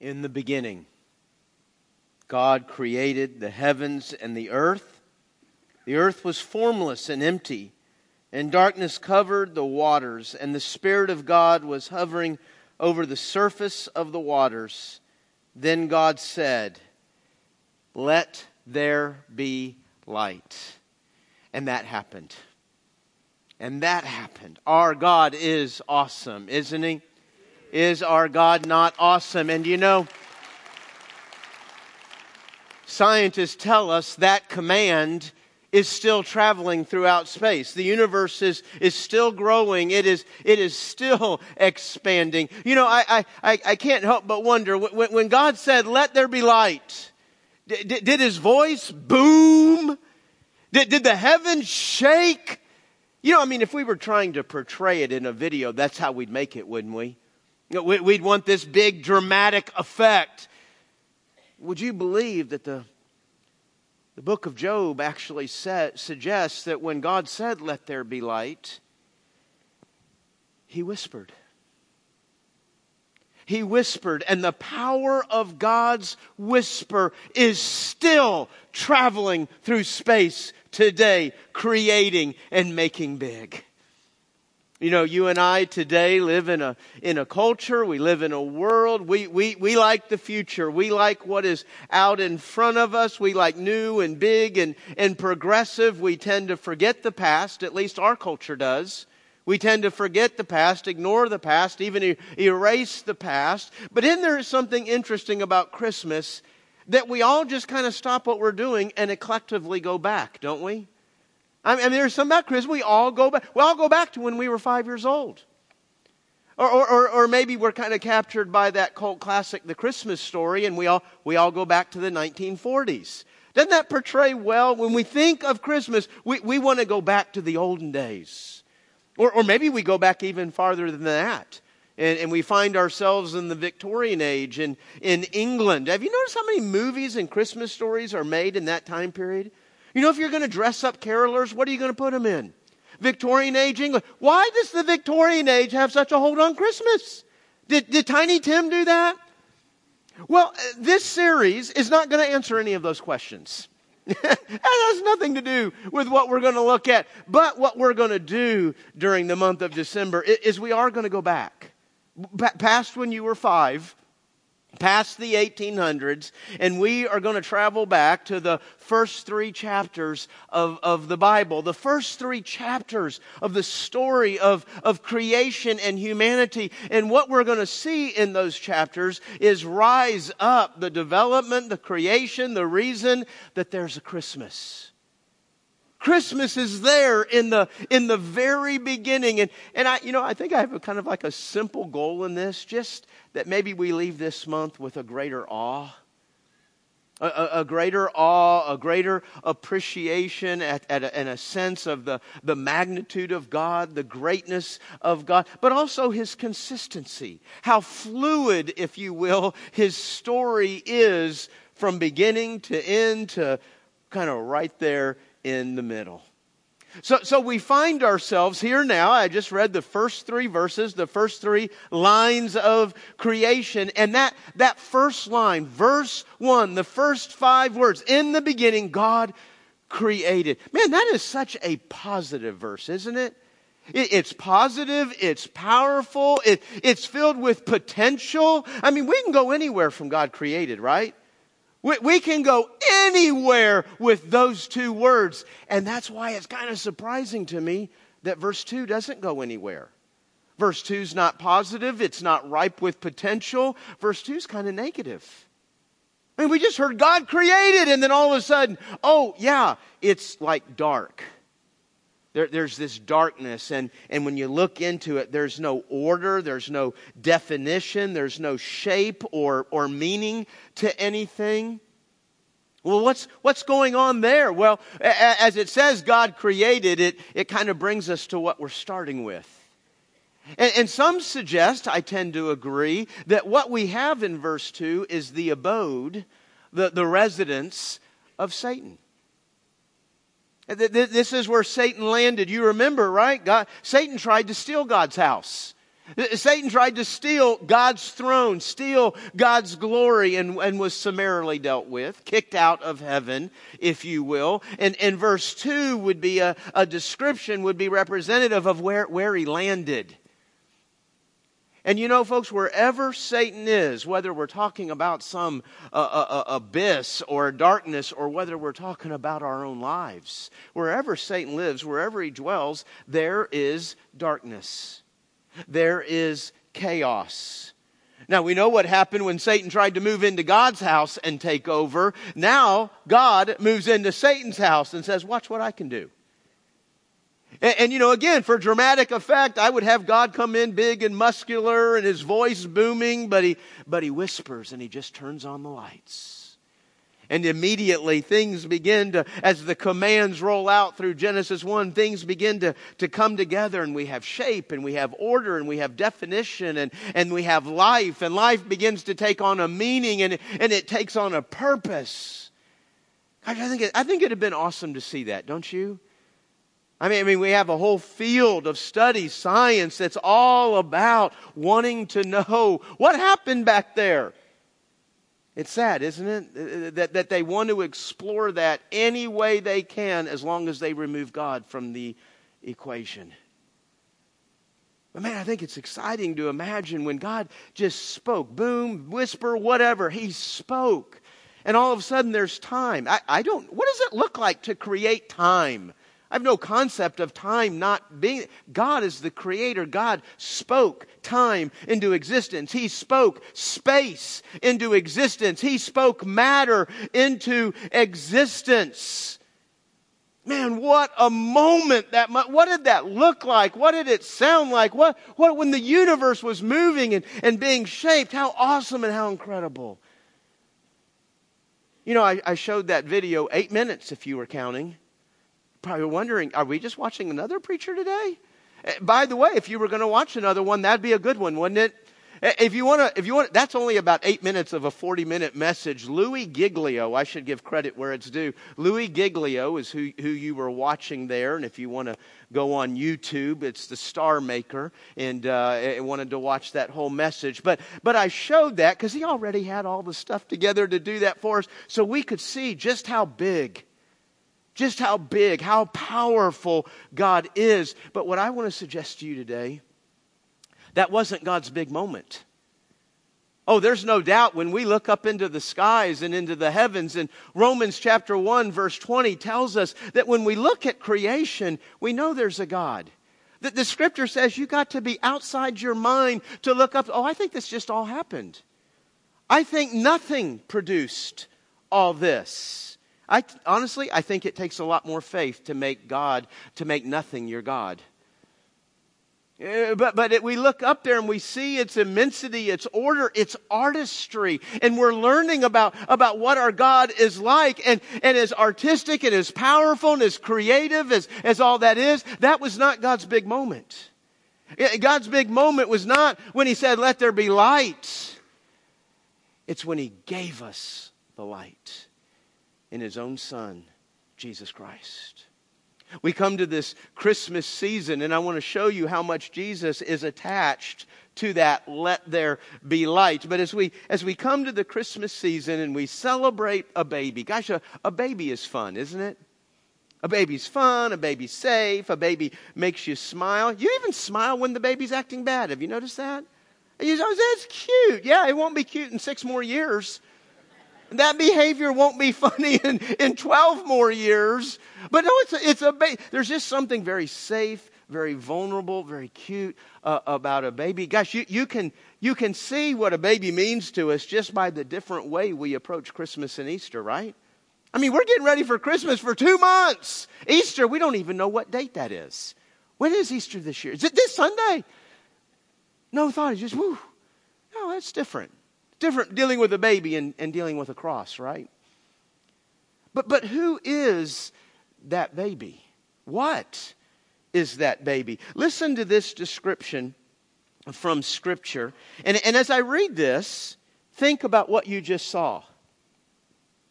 In the beginning, God created the heavens and the earth. The earth was formless and empty, and darkness covered the waters, and the Spirit of God was hovering over the surface of the waters. Then God said, Let there be light. And that happened. And that happened. Our God is awesome, isn't He? Is our God not awesome? And you know, scientists tell us that command is still traveling throughout space. The universe is, is still growing. It is, it is still expanding. You know, I, I, I can't help but wonder when, when God said, let there be light, did, did his voice boom? Did, did the heavens shake? You know, I mean, if we were trying to portray it in a video, that's how we'd make it, wouldn't we? We'd want this big dramatic effect. Would you believe that the, the book of Job actually suggests that when God said, Let there be light, he whispered. He whispered, and the power of God's whisper is still traveling through space today, creating and making big. You know, you and I today live in a, in a culture, we live in a world, we, we, we like the future. We like what is out in front of us. We like new and big and, and progressive. We tend to forget the past, at least our culture does. We tend to forget the past, ignore the past, even erase the past. But in there is something interesting about Christmas that we all just kind of stop what we're doing and collectively go back, don't we? I mean, there's some about Christmas. We all go back. We all go back to when we were five years old. Or, or, or, maybe we're kind of captured by that cult classic, The Christmas Story, and we all, we all go back to the 1940s. Doesn't that portray well? When we think of Christmas, we, we want to go back to the olden days. Or, or maybe we go back even farther than that and, and we find ourselves in the Victorian age in, in England. Have you noticed how many movies and Christmas stories are made in that time period? You know, if you're going to dress up carolers, what are you going to put them in? Victorian age England. Why does the Victorian age have such a hold on Christmas? Did, did Tiny Tim do that? Well, uh, this series is not going to answer any of those questions. that has nothing to do with what we're going to look at. But what we're going to do during the month of December is we are going to go back past when you were five, past the 1800s, and we are going to travel back to the first three chapters of, of the Bible, the first three chapters of the story of, of creation and humanity. And what we're going to see in those chapters is rise up the development, the creation, the reason that there's a Christmas. Christmas is there in the, in the very beginning. And, and I, you know, I think I have a kind of like a simple goal in this, just that maybe we leave this month with a greater awe. A, a, a greater awe, a greater appreciation at, at a, and a sense of the, the magnitude of God, the greatness of God, but also His consistency. How fluid, if you will, His story is from beginning to end to kind of right there in the middle. So, so we find ourselves here now. I just read the first three verses, the first three lines of creation. And that, that first line, verse one, the first five words, in the beginning, God created. Man, that is such a positive verse, isn't it? it it's positive, it's powerful, it, it's filled with potential. I mean, we can go anywhere from God created, right? We, we can go anywhere with those two words. And that's why it's kind of surprising to me that verse 2 doesn't go anywhere. Verse 2 is not positive, it's not ripe with potential. Verse 2 is kind of negative. I mean, we just heard God created, and then all of a sudden, oh, yeah, it's like dark. There, there's this darkness, and, and when you look into it, there's no order, there's no definition, there's no shape or, or meaning to anything. Well, what's, what's going on there? Well, as it says God created it, it kind of brings us to what we're starting with. And, and some suggest, I tend to agree, that what we have in verse 2 is the abode, the, the residence of Satan. This is where Satan landed. You remember, right? God, Satan tried to steal God's house. Satan tried to steal God's throne, steal God's glory, and, and was summarily dealt with, kicked out of heaven, if you will. And, and verse 2 would be a, a description, would be representative of where, where he landed. And you know, folks, wherever Satan is, whether we're talking about some uh, uh, uh, abyss or darkness, or whether we're talking about our own lives, wherever Satan lives, wherever he dwells, there is darkness. There is chaos. Now, we know what happened when Satan tried to move into God's house and take over. Now, God moves into Satan's house and says, Watch what I can do. And, and, you know, again, for dramatic effect, I would have God come in big and muscular and his voice booming, but he, but he whispers and he just turns on the lights. And immediately things begin to, as the commands roll out through Genesis 1, things begin to, to come together and we have shape and we have order and we have definition and, and we have life and life begins to take on a meaning and, and it takes on a purpose. Gosh, I think, it, I think it'd have been awesome to see that, don't you? I mean, I mean, we have a whole field of study, science, that's all about wanting to know what happened back there. It's sad, isn't it? Uh, uh, that, that they want to explore that any way they can as long as they remove God from the equation. But man, I think it's exciting to imagine when God just spoke, boom, whisper, whatever, He spoke. And all of a sudden there's time. I, I don't, what does it look like to create time? I have no concept of time not being. God is the creator. God spoke time into existence. He spoke space into existence. He spoke matter into existence. Man, what a moment that, what did that look like? What did it sound like? What, what, when the universe was moving and, and being shaped, how awesome and how incredible. You know, I, I showed that video eight minutes if you were counting probably wondering, are we just watching another preacher today? Eh, by the way, if you were going to watch another one, that'd be a good one, wouldn't it? Eh, if you want to, if you want, that's only about eight minutes of a 40 minute message. Louie Giglio, I should give credit where it's due. Louie Giglio is who, who you were watching there. And if you want to go on YouTube, it's the Star Maker. And uh, I wanted to watch that whole message. But, but I showed that because he already had all the stuff together to do that for us so we could see just how big just how big, how powerful God is. But what I want to suggest to you today, that wasn't God's big moment. Oh, there's no doubt when we look up into the skies and into the heavens, and Romans chapter 1, verse 20 tells us that when we look at creation, we know there's a God. That the scripture says you got to be outside your mind to look up. Oh, I think this just all happened. I think nothing produced all this. I, honestly, I think it takes a lot more faith to make God, to make nothing your God. Uh, but, but it, we look up there and we see its immensity, its order, its artistry, and we're learning about, about what our God is like and, and as artistic and as powerful and as creative as, as all that is. That was not God's big moment. God's big moment was not when He said, Let there be light. It's when He gave us the light in his own son, Jesus Christ. We come to this Christmas season, and I want to show you how much Jesus is attached to that let there be light. But as we as we come to the Christmas season and we celebrate a baby, gosh, a, a baby is fun, isn't it? A baby's fun, a baby's safe, a baby makes you smile. You even smile when the baby's acting bad. Have you noticed that? You know, that's cute. Yeah, it won't be cute in six more years, that behavior won't be funny in, in 12 more years. But no, it's a, it's a ba- there's just something very safe, very vulnerable, very cute uh, about a baby. Gosh, you, you, can, you can see what a baby means to us just by the different way we approach Christmas and Easter, right? I mean, we're getting ready for Christmas for two months. Easter, we don't even know what date that is. When is Easter this year? Is it this Sunday? No thought. It's just, whoo. No, that's different different dealing with a baby and, and dealing with a cross, right? But, but who is that baby? What is that baby? Listen to this description from Scripture. And, and as I read this, think about what you just saw.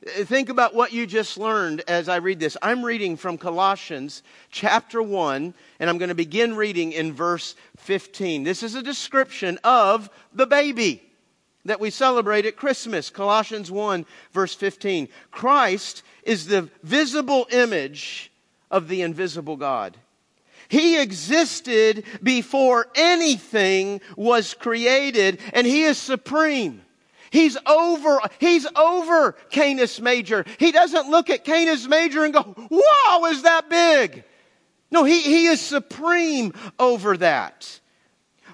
Think about what you just learned as I read this. I'm reading from Colossians chapter 1, and I'm going to begin reading in verse 15. This is a description of the baby that we celebrate at Christmas. Colossians 1, verse 15. Christ is the visible image of the invisible God. He existed before anything was created, and He is supreme. He's over, he's over Canis Major. He doesn't look at Canis Major and go, wow, is that big? No, he, he is supreme over that.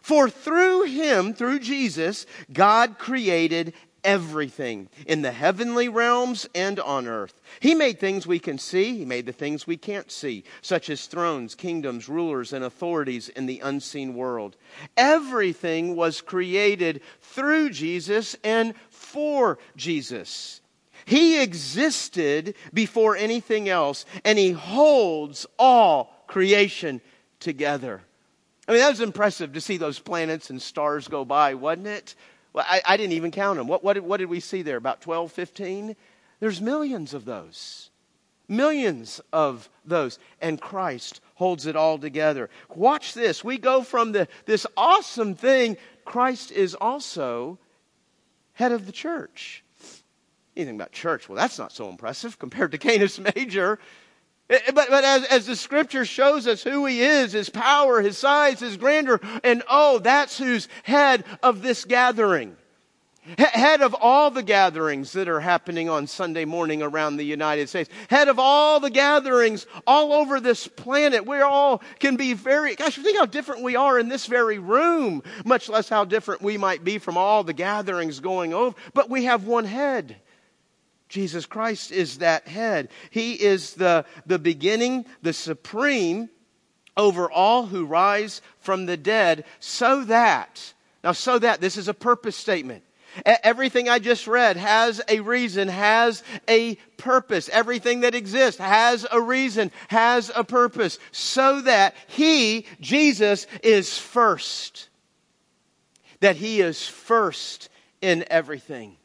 For through him, through Jesus, God created everything in the heavenly realms and on earth. He made things we can see, He made the things we can't see, such as thrones, kingdoms, rulers, and authorities in the unseen world. Everything was created through Jesus and for Jesus. He existed before anything else, and He holds all creation together. I mean, that was impressive to see those planets and stars go by, wasn't it? Well, I, I didn't even count them. What, what, did, what did we see there? About 12, 15? There's millions of those. Millions of those. And Christ holds it all together. Watch this. We go from the, this awesome thing. Christ is also head of the church. Anything about church? Well, that's not so impressive compared to Canis Major. Eh, eh, but, but as, as the scripture shows us who he is, his power, his size, his grandeur, and oh, that's who's head of this gathering. Head of all the gatherings that are happening on Sunday morning around the United States. Head of all the gatherings all over this planet. We all can be very, gosh, think how different we are in this very room, much less how different we might be from all the gatherings going over. But we have one head. Jesus Christ is that head. He is the, the beginning, the supreme over all who rise from the dead, so that, now, so that, this is a purpose statement. Everything I just read has a reason, has a purpose. Everything that exists has a reason, has a purpose, so that He, Jesus, is first. That He is first in everything.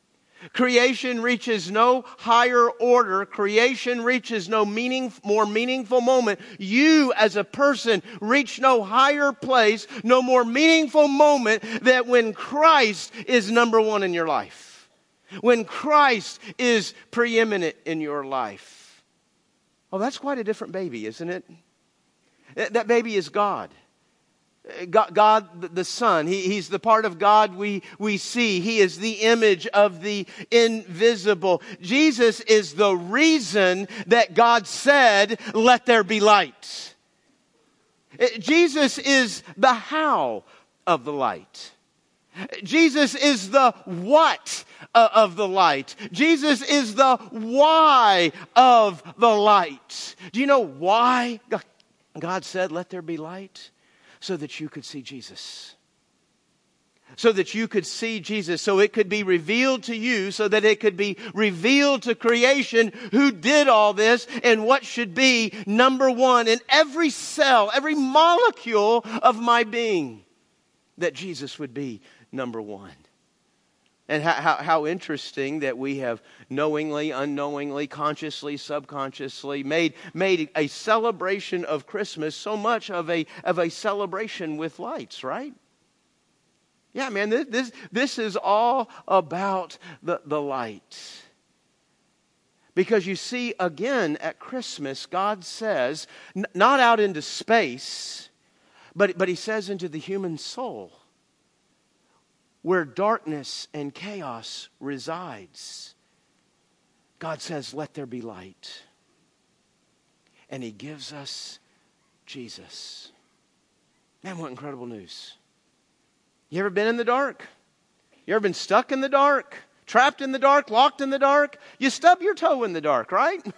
Creation reaches no higher order. Creation reaches no meaning, more meaningful moment. You as a person reach no higher place, no more meaningful moment that when Christ is number one in your life. When Christ is preeminent in your life. Oh, that's quite a different baby, isn't it? That baby is God. God, God, the Son. He, he's the part of God we, we see. He is the image of the invisible. Jesus is the reason that God said, let there be light. Eh, Jesus is the how of the light. Jesus is the what of the light. Jesus is the why of the light. Do you know why God said, let there be light? So that you could see Jesus. So that you could see Jesus, so it could be revealed to you, so that it could be revealed to creation who did all this and what should be number one in every cell, every molecule of my being, that Jesus would be number one. And how, how, how, interesting that we have knowingly, unknowingly, consciously, subconsciously made, made a celebration of Christmas so much of a, of a celebration with lights, right? Yeah, man, this, this, this is all about the, the light. Because you see, again, at Christmas, God says, n- not out into space, but, but He says into the human soul where darkness and chaos resides. God says, Let there be light. And He gives us Jesus. Man, what incredible news. You ever been in the dark? You ever been stuck in the dark? Trapped in the dark? Locked in the dark? You stub your toe in the dark, right?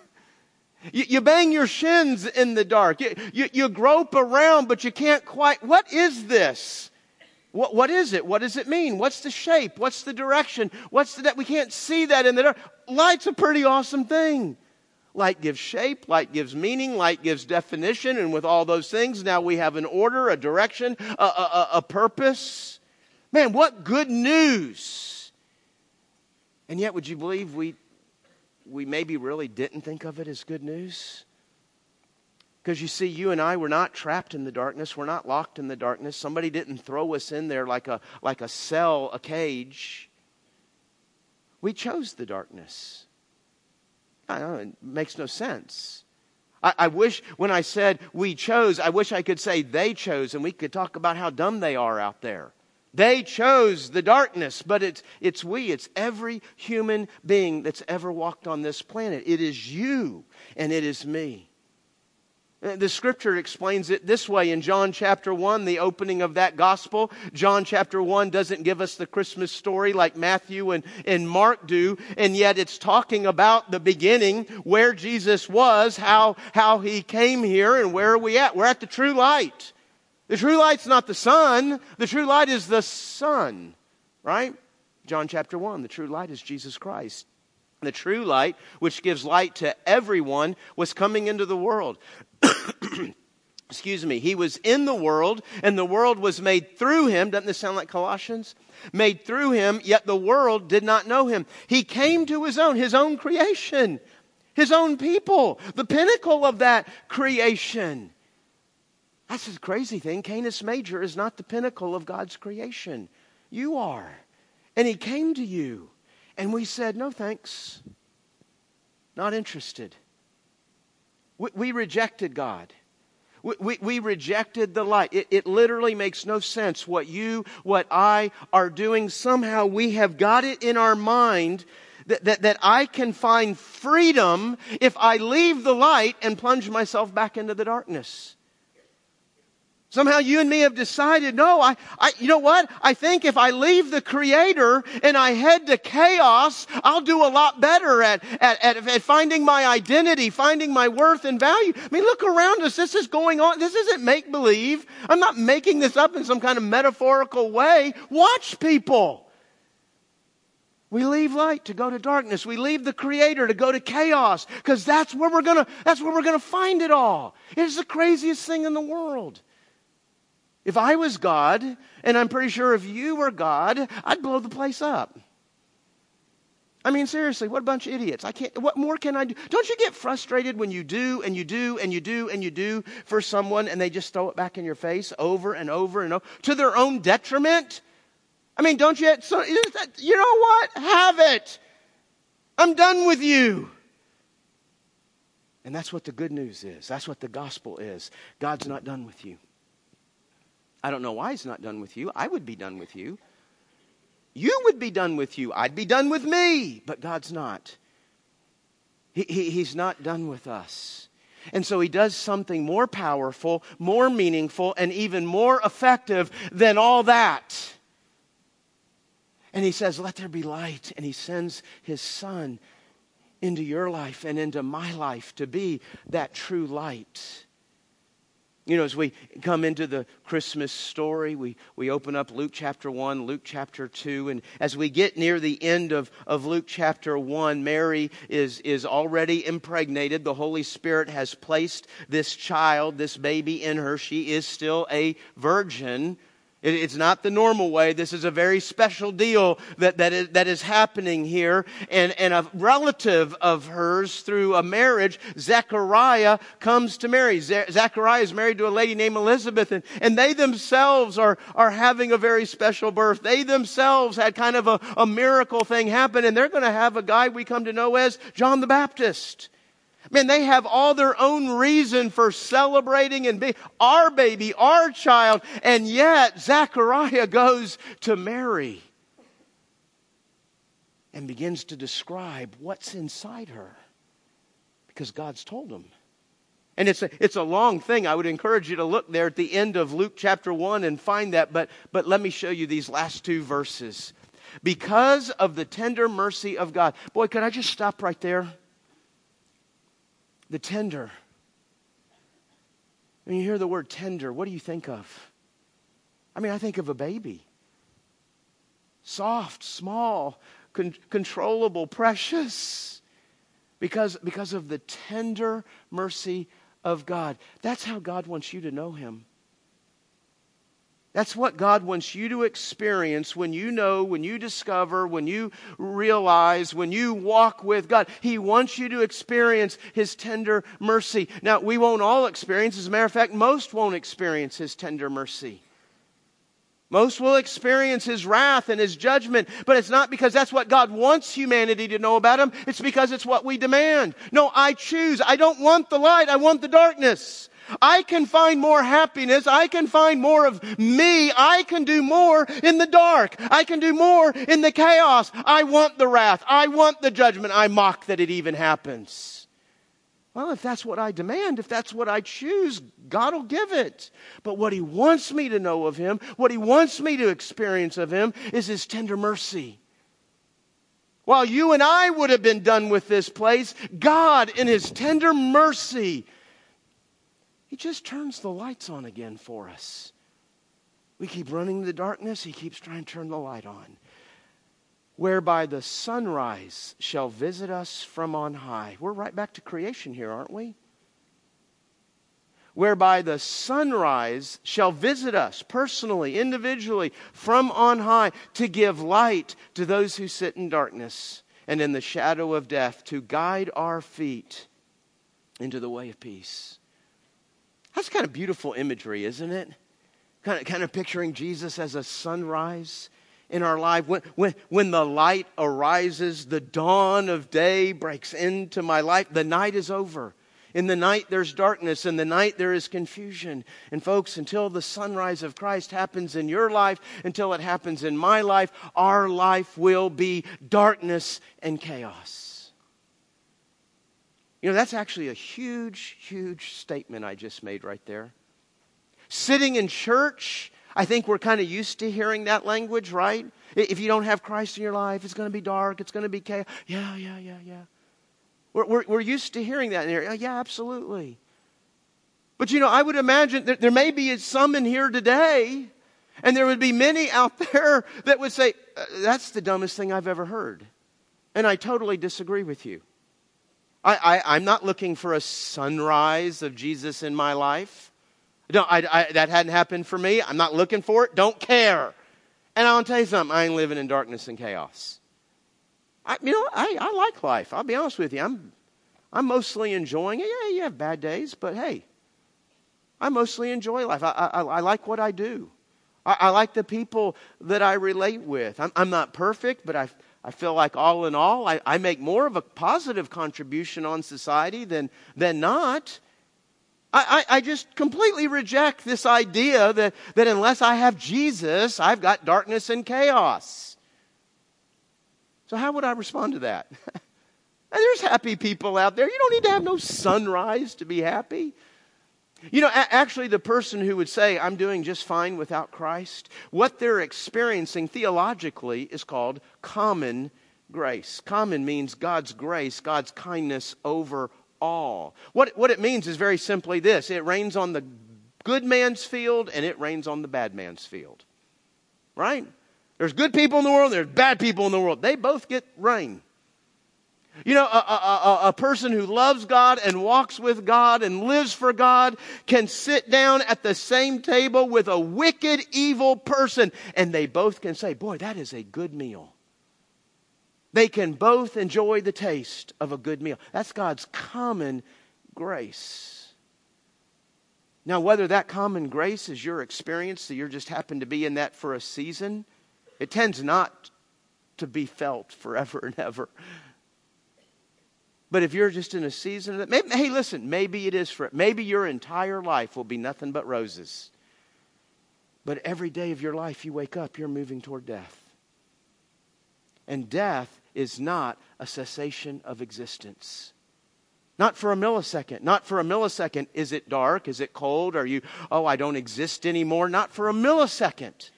You, you bang your shins in the dark. You, you, you grope around, but you can't quite. What is this? What, what is it? What does it mean? What's the shape? What's the direction? What's the, that? we can't see that in the dark. Light's a pretty awesome thing. Light gives shape, light gives meaning, light gives definition, and with all those things, now we have an order, a direction, a, a, a purpose. Man, what good news! And yet, would you believe we we maybe really didn't think of it as good news. Because you see, you and I were not trapped in the darkness. We're not locked in the darkness. Somebody didn't throw us in there like a, like a cell, a cage. We chose the darkness. I know, it makes no sense. I, I wish when I said we chose, I wish I could say they chose and we could talk about how dumb they are out there. They chose the darkness, but it's, it's we. It's every human being that's ever walked on this planet. It is you and it is me. Uh, the scripture explains it this way in John chapter 1, the opening of that gospel. John chapter 1 doesn't give us the Christmas story like Matthew and, and Mark do, and yet it's talking about the beginning, where Jesus was, how, how he came here, and where are we at? We're at the true light. The true light's not the sun, the true light is the son, right? John chapter 1, the true light is Jesus Christ. The true light, which gives light to everyone, was coming into the world. Excuse me. He was in the world, and the world was made through him. Doesn't this sound like Colossians? Made through him, yet the world did not know him. He came to his own, his own creation, his own people, the pinnacle of that creation. That's a crazy thing. Canis Major is not the pinnacle of God's creation. You are. And he came to you. And we said, no thanks. Not interested. We, we rejected God. We, we, we, rejected the light. It, it literally makes no sense what you, what I are doing. Somehow we have got it in our mind that, that, that I can find freedom if I leave the light and plunge myself back into the darkness. Somehow you and me have decided, no, I, I, you know what? I think if I leave the creator and I head to chaos, I'll do a lot better at, at, at, at, finding my identity, finding my worth and value. I mean, look around us. This is going on. This isn't make believe. I'm not making this up in some kind of metaphorical way. Watch people. We leave light to go to darkness. We leave the creator to go to chaos because that's where we're gonna, that's where we're gonna find it all. It's the craziest thing in the world. If I was God, and I'm pretty sure if you were God, I'd blow the place up. I mean, seriously, what a bunch of idiots. I can't, what more can I do? Don't you get frustrated when you do and you do and you do and you do for someone and they just throw it back in your face over and over and over to their own detriment? I mean, don't you, so, you know what? Have it. I'm done with you. And that's what the good news is. That's what the gospel is. God's not done with you. I don't know why he's not done with you. I would be done with you. You would be done with you. I'd be done with me. But God's not. He, he, he's not done with us. And so he does something more powerful, more meaningful, and even more effective than all that. And he says, Let there be light. And he sends his son into your life and into my life to be that true light. You know, as we come into the Christmas story, we, we open up Luke chapter 1, Luke chapter 2, and as we get near the end of, of Luke chapter 1, Mary is, is already impregnated. The Holy Spirit has placed this child, this baby in her. She is still a virgin, it's not the normal way. This is a very special deal that, that, is, that is happening here. And, and a relative of hers through a marriage, Zechariah, comes to Mary. Zechariah is married to a lady named Elizabeth, and, and they themselves are, are having a very special birth. They themselves had kind of a, a miracle thing happen, and they're going to have a guy we come to know as John the Baptist. Man, they have all their own reason for celebrating and be our baby, our child, and yet Zechariah goes to Mary and begins to describe what's inside her because God's told him. And it's a, it's a long thing. I would encourage you to look there at the end of Luke chapter 1 and find that. But, but let me show you these last two verses. Because of the tender mercy of God. Boy, could I just stop right there? The tender. When you hear the word tender, what do you think of? I mean, I think of a baby. Soft, small, con- controllable, precious. Because, because of the tender mercy of God. That's how God wants you to know Him. That's what God wants you to experience when you know, when you discover, when you realize, when you walk with God. He wants you to experience His tender mercy. Now, we won't all experience, as a matter of fact, most won't experience His tender mercy. Most will experience His wrath and His judgment, but it's not because that's what God wants humanity to know about Him. It's because it's what we demand. No, I choose. I don't want the light. I want the darkness. I can find more happiness. I can find more of me. I can do more in the dark. I can do more in the chaos. I want the wrath. I want the judgment. I mock that it even happens. Well, if that's what I demand, if that's what I choose, God will give it. But what He wants me to know of Him, what He wants me to experience of Him, is His tender mercy. While you and I would have been done with this place, God, in His tender mercy, he just turns the lights on again for us. We keep running in the darkness, He keeps trying to turn the light on. Whereby the sunrise shall visit us from on high. We're right back to creation here, aren't we? Whereby the sunrise shall visit us personally, individually, from on high, to give light to those who sit in darkness and in the shadow of death, to guide our feet into the way of peace. That's kind of beautiful imagery, isn't it? Kind of, kind of picturing Jesus as a sunrise in our life. When, when, when the light arises, the dawn of day breaks into my life, the night is over. In the night, there's darkness. In the night, there is confusion. And, folks, until the sunrise of Christ happens in your life, until it happens in my life, our life will be darkness and chaos. You know, that's actually a huge, huge statement I just made right there. Sitting in church, I think we're kind of used to hearing that language, right? If you don't have Christ in your life, it's going to be dark, it's going to be chaos. Yeah, yeah, yeah, yeah. We're, we're, we're used to hearing that. In here. Yeah, absolutely. But you know, I would imagine that there may be some in here today, and there would be many out there that would say, uh, That's the dumbest thing I've ever heard. And I totally disagree with you. I, I, I, am not looking for a sunrise of Jesus in my life. Don't, I, I, that hadn't happened for me. I'm not looking for it. Don't care. And I'll tell you something. I ain't living in darkness and chaos. I, you know, I, I like life. I'll be honest with you. I'm, I'm mostly enjoying it. Yeah, you have bad days, but hey, I mostly enjoy life. I, I, I like what I do. I, I, like the people that I relate with. I'm, I'm not perfect, but I, I feel like all in all, I, I make more of a positive contribution on society than, than not. I, I, I, just completely reject this idea that, that unless I have Jesus, I've got darkness and chaos. So, how would I respond to that? There's happy people out there. You don't need to have no sunrise to be happy. You know, actually, the person who would say, I'm doing just fine without Christ, what they're experiencing theologically is called common grace. Common means God's grace, God's kindness over all. What, what it means is very simply this it rains on the good man's field and it rains on the bad man's field. Right? There's good people in the world, there's bad people in the world. They both get rain. You know, a, a, a, person who loves God and walks with God and lives for God can sit down at the same table with a wicked, evil person, and they both can say, Boy, that is a good meal. They can both enjoy the taste of a good meal. That's God's common grace. Now, whether that common grace is your experience, that you just happen to be in that for a season, it tends not to be felt forever and ever. But if you're just in a season of that, hey, listen, maybe it is for, it. maybe your entire life will be nothing but roses. But every day of your life you wake up, you're moving toward death. And death is not a cessation of existence. Not for a millisecond. Not for a millisecond. Is it dark? Is it cold? Are you, oh, I don't exist anymore? Not for a millisecond.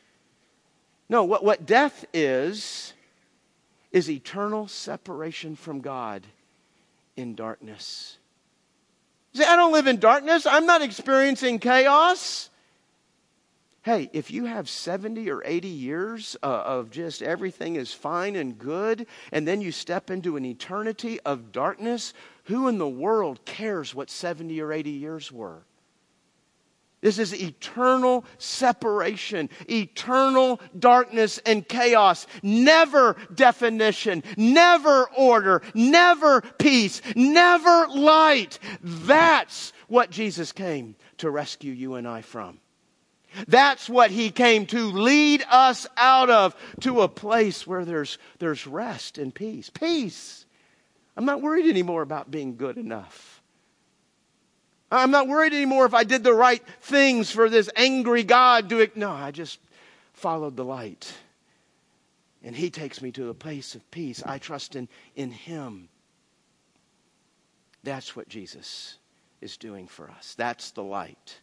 No, what, what death is, is eternal separation from God in darkness. say, I don't live in darkness. I'm not experiencing chaos. Hey, if you have 70 or 80 years uh, of just everything is fine and good, and then you step into an eternity of darkness, who in the world cares what 70 or 80 years were? This is eternal separation, eternal darkness and chaos. Never definition, never order, never peace, never light. That's what Jesus came to rescue you and I from. That's what he came to lead us out of to a place where there's, there's rest and peace. Peace. I'm not worried anymore about being good enough. I'm not worried anymore if I did the right things for this angry God. Do it. No, I just followed the light. And He takes me to a place of peace. I trust in, in Him. That's what Jesus is doing for us. That's the light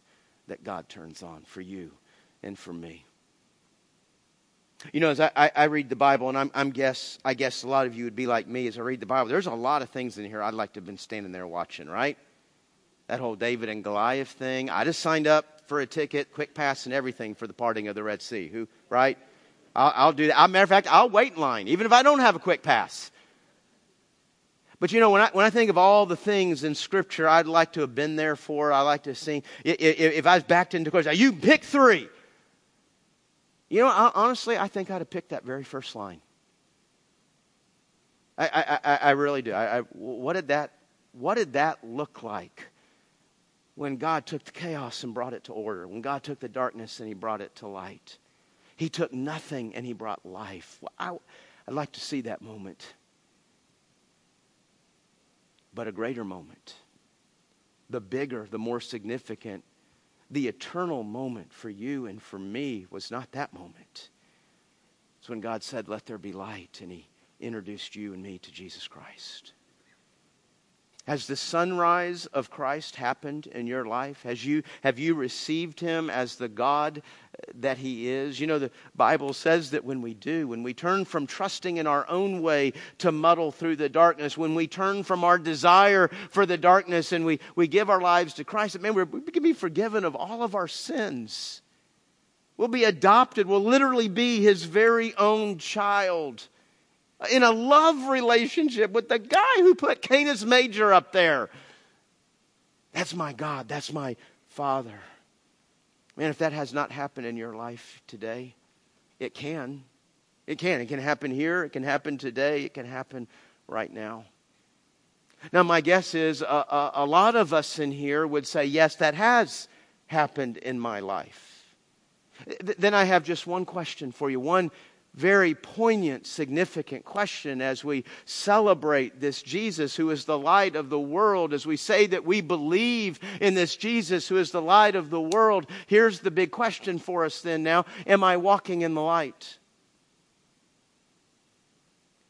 that God turns on for you and for me. You know, as I, I, read the Bible, and I'm, I'm, guess I guess a lot of you would be like me as I read the Bible. There's a lot of things in here I'd like to have been standing there watching, right? that whole David and Goliath thing. I just signed up for a ticket, quick pass, and everything for the parting of the Red Sea. Who, right? I'll, I'll do that. As matter of fact, I'll wait in line, even if I don't have a quick pass. But you know, when I, when I think of all the things in Scripture I'd like to have been there for, I like to sing. If, if I was backed into question, you pick three. You know, I, honestly, I think I'd have picked that very first line. I, I, I really do. I, what, did that, what did that look like? when God took the chaos and brought it to order, when God took the darkness and he brought it to light. He took nothing and he brought life. I, I, would like to see that moment. But a greater moment, the bigger, the more significant, the eternal moment for you and for me was not that moment. It's when God said, Let there be light, and he introduced you and me to Jesus Christ. Has the sunrise of Christ happened in your life? Has you, have you received him as the God that he is? You know, the Bible says that when we do, when we turn from trusting in our own way to muddle through the darkness, when we turn from our desire for the darkness and we, we give our lives to Christ, man, we can be forgiven of all of our sins. We'll be adopted. We'll literally be his very own child in a love relationship with the guy who put Canis Major up there. That's my God. That's my Father. Man, if that has not happened in your life today, it can. It can. It can happen here. It can happen today. It can happen right now. Now, my guess is a, a, a lot of us in here would say, yes, that has happened in my life. Th- then I have just one question for you, one very poignant, significant question as we celebrate this Jesus who is the light of the world, as we say that we believe in this Jesus who is the light of the world. Here's the big question for us then now Am I walking in the light?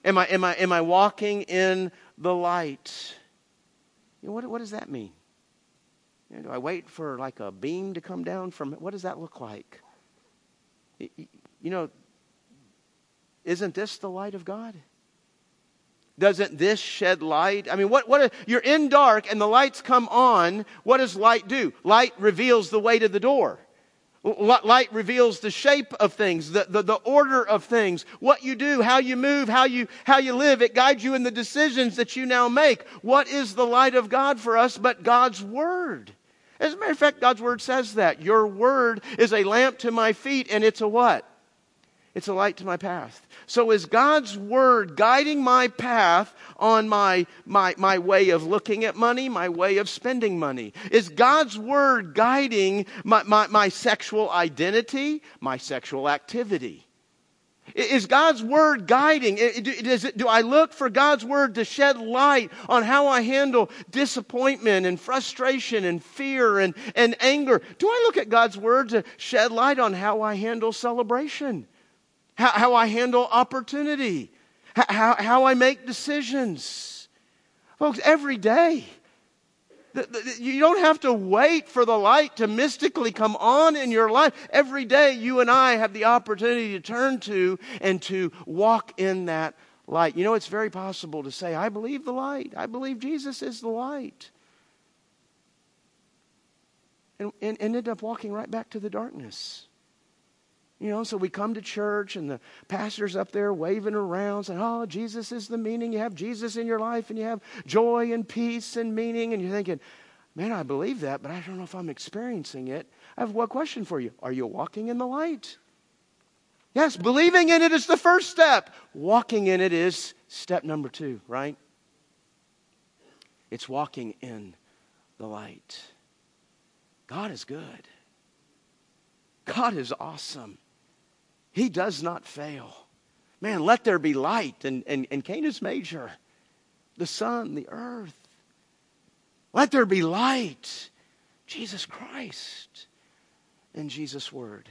Am I, am I, am I walking in the light? You know, what, what does that mean? You know, do I wait for like a beam to come down from What does that look like? You know, isn't this the light of God? Doesn't this shed light? I mean, what, what, you're in dark and the lights come on. What does light do? Light reveals the way to the door. Light reveals the shape of things, the, the, the, order of things, what you do, how you move, how you, how you live. It guides you in the decisions that you now make. What is the light of God for us but God's Word? As a matter of fact, God's Word says that. Your Word is a lamp to my feet and it's a what? It's a light to my path. So is God's word guiding my path on my, my, my way of looking at money, my way of spending money? Is God's word guiding my, my, my sexual identity, my sexual activity? Is God's word guiding? It, do I look for God's word to shed light on how I handle disappointment and frustration and fear and, and anger? Do I look at God's word to shed light on how I handle celebration? How, how I handle opportunity, how, how I make decisions. Folks, every day. You don't have to wait for the light to mystically come on in your life. Every day, you and I have the opportunity to turn to and to walk in that light. You know, it's very possible to say, I believe the light. I believe Jesus is the light. And, and, and end up walking right back to the darkness. You know, so we come to church and the pastor's up there waving around saying, Oh, Jesus is the meaning. You have Jesus in your life and you have joy and peace and meaning. And you're thinking, Man, I believe that, but I don't know if I'm experiencing it. I have one question for you Are you walking in the light? Yes, believing in it is the first step. Walking in it is step number two, right? It's walking in the light. God is good. God is awesome. He does not fail. Man, let there be light. And, and, and Canis Major, the sun, the earth. Let there be light. Jesus Christ and Jesus' Word.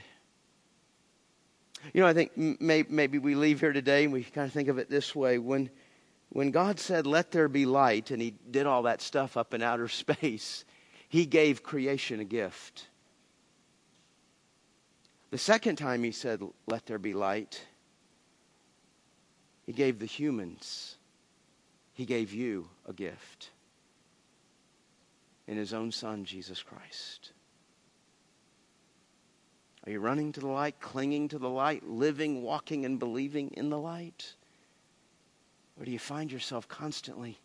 You know, I think may, maybe we leave here today and we kind of think of it this way. When, when God said, Let there be light, and He did all that stuff up in outer space, He gave creation a gift. The second time He said, Let there be light, He gave the humans, He gave you a gift in His own Son, Jesus Christ. Are you running to the light, clinging to the light, living, walking, and believing in the light? Or do you find yourself constantly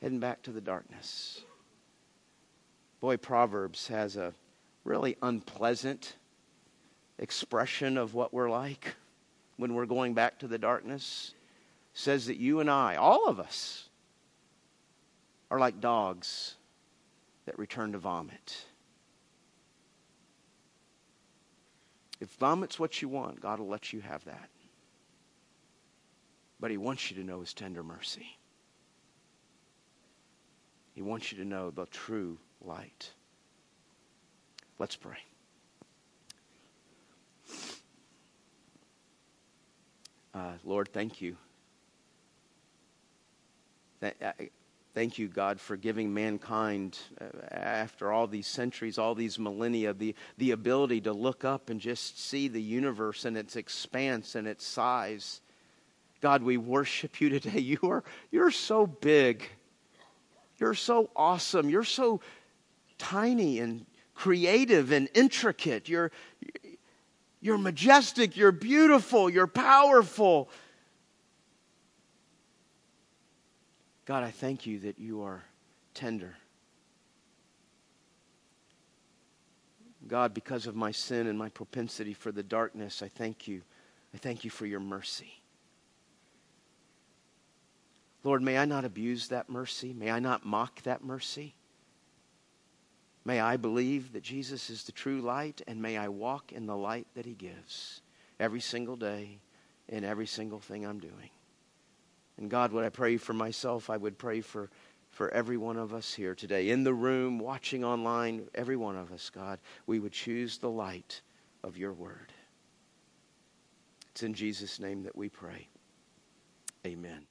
heading back to the darkness? Boy, Proverbs has a really unpleasant expression of what we're like when we're going back to the darkness. says that you and I, all of us, are like dogs that return to vomit. If vomit's what you want, God will let you have that. But He wants you to know His tender mercy. He wants you to know the true light. Let's pray. Uh, Lord, thank you. Uh, Thank you, God, for giving mankind, uh, after all these centuries, all these millennia, the, the ability to look up and just see the universe and its expanse and its size. God, we worship you today. You are, you're so big. You're so awesome. You're so tiny and creative and intricate. You're, you're majestic. You're beautiful. You're powerful. God, I thank you that you are tender. God, because of my sin and my propensity for the darkness, I thank you. I thank you for your mercy. Lord, may I not abuse that mercy. May I not mock that mercy. May I believe that Jesus is the true light, and may I walk in the light that he gives every single day in every single thing I'm doing. And God, when I pray for myself, I would pray for, for every one of us here today, in the room, watching online, every one of us, God, we would choose the light of your word. It's in Jesus' name that we pray. Amen.